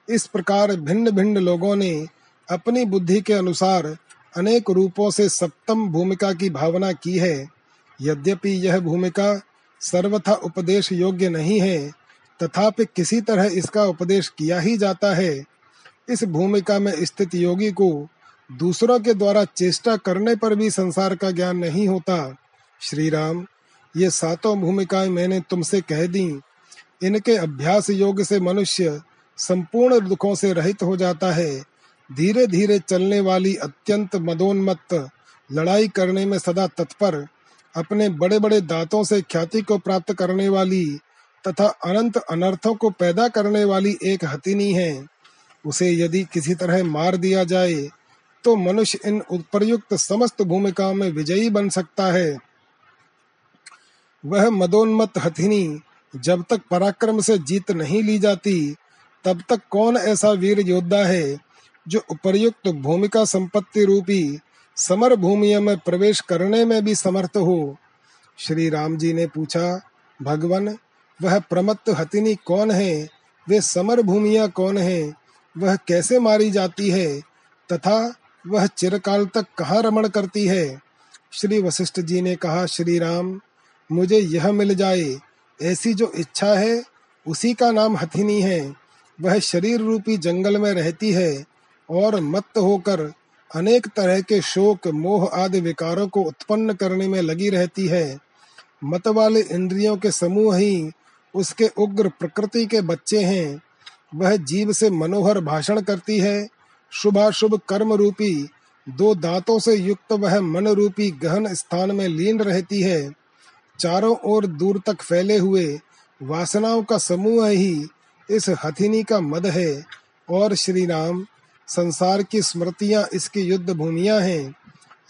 इस प्रकार भिन्न भिन्न लोगों ने अपनी बुद्धि के अनुसार अनेक रूपों से सप्तम भूमिका की भावना की है। यद्यपि यह भूमिका सर्वथा उपदेश योग्य नहीं है, तथापि किसी तरह इसका उपदेश किया ही जाता है। इस भूमिका में स्थित योगी को दूसरों के द्वारा चेष्टा करने पर भी संसार का ज्ञान नहीं होता। श्री राम ये सातों भूमिकाएँ मैंने तुमसे कह दी। इनके अभ्यास योग से मनुष्य संपूर्ण दुखों से रहित हो जाता है। धीरे धीरे चलने वाली अत्यंत मदोन्मत्त लड़ाई करने में सदा तत्पर, अपने बड़े बड़े दांतों से ख्याति को प्राप्त करने वाली तथा अनंत अनर्थों को पैदा करने वाली एक हथिनी है। उसे यदि किसी तरह मार दिया जाए तो मनुष्य इन उपर्युक्त समस्त भूमिकाओं में विजयी बन सकता है। वह मदोन्मत हथिनी जब तक पराक्रम से जीत नहीं ली जाती, तब तक कौन ऐसा वीर योद्धा है जो उपर्युक्त भूमिका संपत्ति रूपी समर भूमि में प्रवेश करने में भी समर्थ हो। श्री राम जी ने पूछा, भगवान, वह प्रमत्त हथिनी कौन है? वे समर भूमिया कौन है? वह कैसे मारी जाती है? तथा वह चिरकाल तक कहाँ रमण करती है? श्री वशिष्ठ जी ने कहा, श्री राम, मुझे यह मिल जाए। ऐसी जो इच्छा है, उसी का नाम हथिनी है। वह शरीर रूपी जंगल में रहती है। और मत होकर अनेक तरह के शोक, मोह आदि विकारों को उत्पन्न करने में लगी रहती है। मत वाले इंद्रियों के समूह ही उसके उग्र प्रकृति के बच्चे हैं। वह जीव से मनोहर भाषण करती है। शुभाशुभ कर्म रूपी दो दांतों से युक्त वह मन रूपी गहन स्थान में लीन रहती है। चारों ओर दूर तक फैले हुए वासनाओं का समूह ही इस हथिनी का मद है। और श्री राम संसार की स्मृतियाँ इसकी युद्ध भूमिया हैं।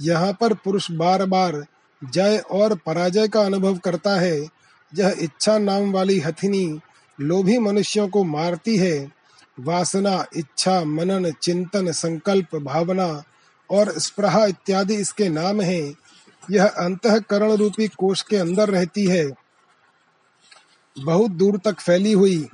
यहाँ पर पुरुष बार बार जय और पराजय का अनुभव करता है। यह इच्छा नाम वाली हथिनी लोभी मनुष्यों को मारती है। वासना, इच्छा, मनन, चिंतन, संकल्प, भावना और स्प्रहा इत्यादि इसके नाम हैं। यह अंतकरण रूपी कोष के अंदर रहती है। बहुत दूर तक फैली हुई।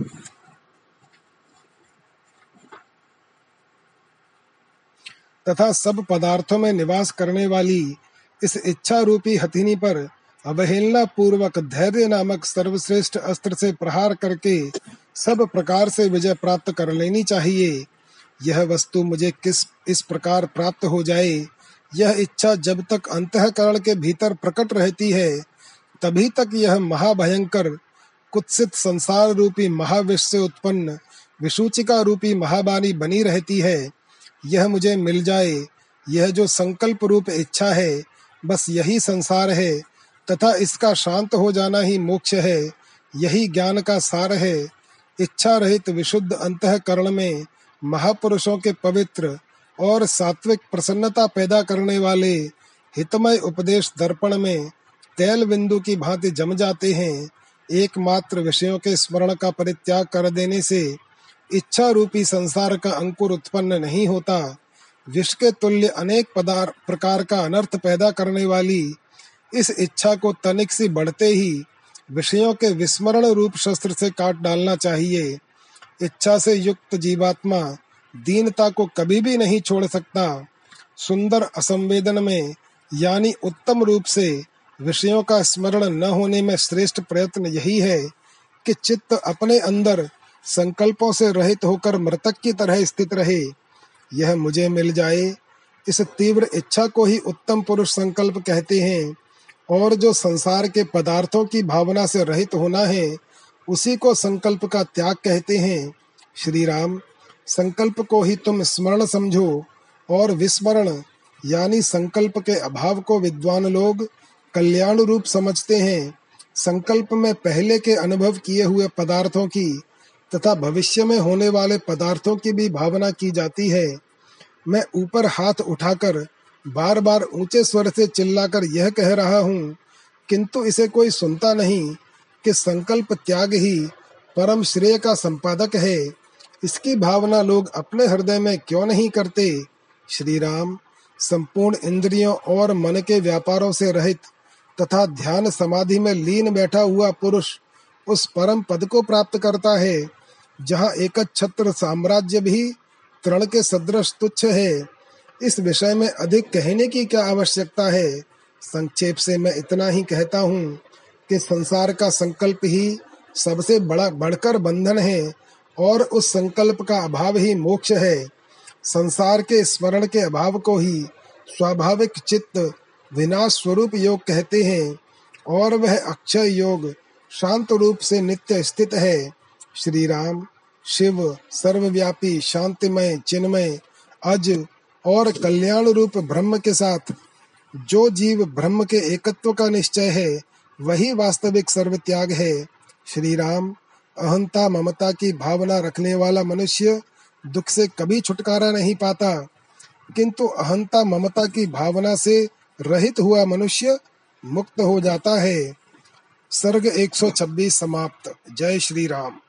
तथा सब पदार्थों में निवास करने वाली इस इच्छा रूपी हथिनी पर अवहेलना पूर्वक धैर्य नामक सर्वश्रेष्ठ अस्त्र से प्रहार करके सब प्रकार से विजय प्राप्त कर लेनी चाहिए। यह वस्तु मुझे किस, इस प्रकार प्राप्त हो जाए? यह इच्छा जब तक अंतकरण के भीतर प्रकट रहती है, तभी तक यह महाभयंकर, कुत्सित संसार रूपी महाविष से उत्पन्न विसूचिका रूपी महाबानी बनी रहती है। यह मुझे मिल जाए, यह जो संकल्प रूप इच्छा है, बस यही संसार है, तथा इसका शांत हो जाना ही मोक्ष है, यही ज्ञान का सार है। इच्छा रहित विशुद्ध अंतकरण में महापुरुषों के पवित्र और सात्विक प्रसन्नता पैदा करने वाले हितमय उपदेश दर्पण में तेल बिंदु की भांति जम जाते हैं, एकमात्र विषयों के स्मरण का परित्याग कर देने से इच्छा रूपी संसार का अंकुर उत्पन्न नहीं होता विष के तुल्य अनेक पदार्थ प्रकार का अनर्थ पैदा करने वाली इस इच्छा को तनिक सी बढ़ते ही विषयों के विस्मरण रूप शस्त्र से काट डालना चाहिए। इच्छा से युक्त जीवात्मा दीनता को कभी भी नहीं छोड़ सकता। सुंदर असंवेदन में, यानी उत्तम रूप से विषयों का स्मरण न होने में श्रेष्ठ प्रयत्न यही है कि चित्त अपने अंदर संकल्पों से रहित होकर मृतक की तरह स्थित रहे। यह मुझे मिल जाए, इस तीव्र इच्छा को ही उत्तम पुरुष संकल्प कहते हैं, और जो संसार के पदार्थों की भावना से रहित होना है, उसी को संकल्प का त्याग कहते हैं। श्री राम संकल्प को ही तुम स्मरण समझो, और विस्मरण, यानी संकल्प के अभाव को विद्वान लोग कल्याण रूप समझते हैं। संकल्प में पहले के अनुभव किए हुए पदार्थों की तथा भविष्य में होने वाले पदार्थों की भी भावना की जाती है। मैं ऊपर हाथ उठाकर बार बार ऊँचे स्वर से चिल्लाकर यह कह रहा हूँ, किंतु इसे कोई सुनता नहीं कि संकल्प त्याग ही परम श्रेय का संपादक है। इसकी भावना लोग अपने हृदय में क्यों नहीं करते? श्री राम संपूर्ण इंद्रियों और मन के व्यापारों से रहित तथा ध्यान समाधि में लीन बैठा हुआ पुरुष उस परम पद को प्राप्त करता है। जहाँ एक छत्र साम्राज्य भी तृण के सदृश तुच्छ है, इस विषय में अधिक कहने की क्या आवश्यकता है? संक्षेप से मैं इतना ही कहता हूँ कि संसार का संकल्प ही सबसे बड़ा, बढ़कर बंधन है और उस संकल्प का अभाव ही मोक्ष है। संसार के स्मरण के अभाव को ही स्वाभाविक चित्त विनाश स्वरूप योग कहते हैं और वह अक्षय योग शांत रूप से नित्य स्थित है। श्री राम शिव, सर्वव्यापी, शांतिमय, चिन्मय, अज और कल्याण रूप ब्रह्म के साथ। जो जीव ब्रह्म के एकत्व का निश्चय है, वही वास्तविक सर्व त्याग है। श्री राम अहंता ममता की भावना रखने वाला मनुष्य दुख से कभी छुटकारा नहीं पाता। किंतु अहंता ममता की भावना से रहित हुआ मनुष्य मुक्त हो जाता है। सर्ग 126 समाप्त। जय श्री राम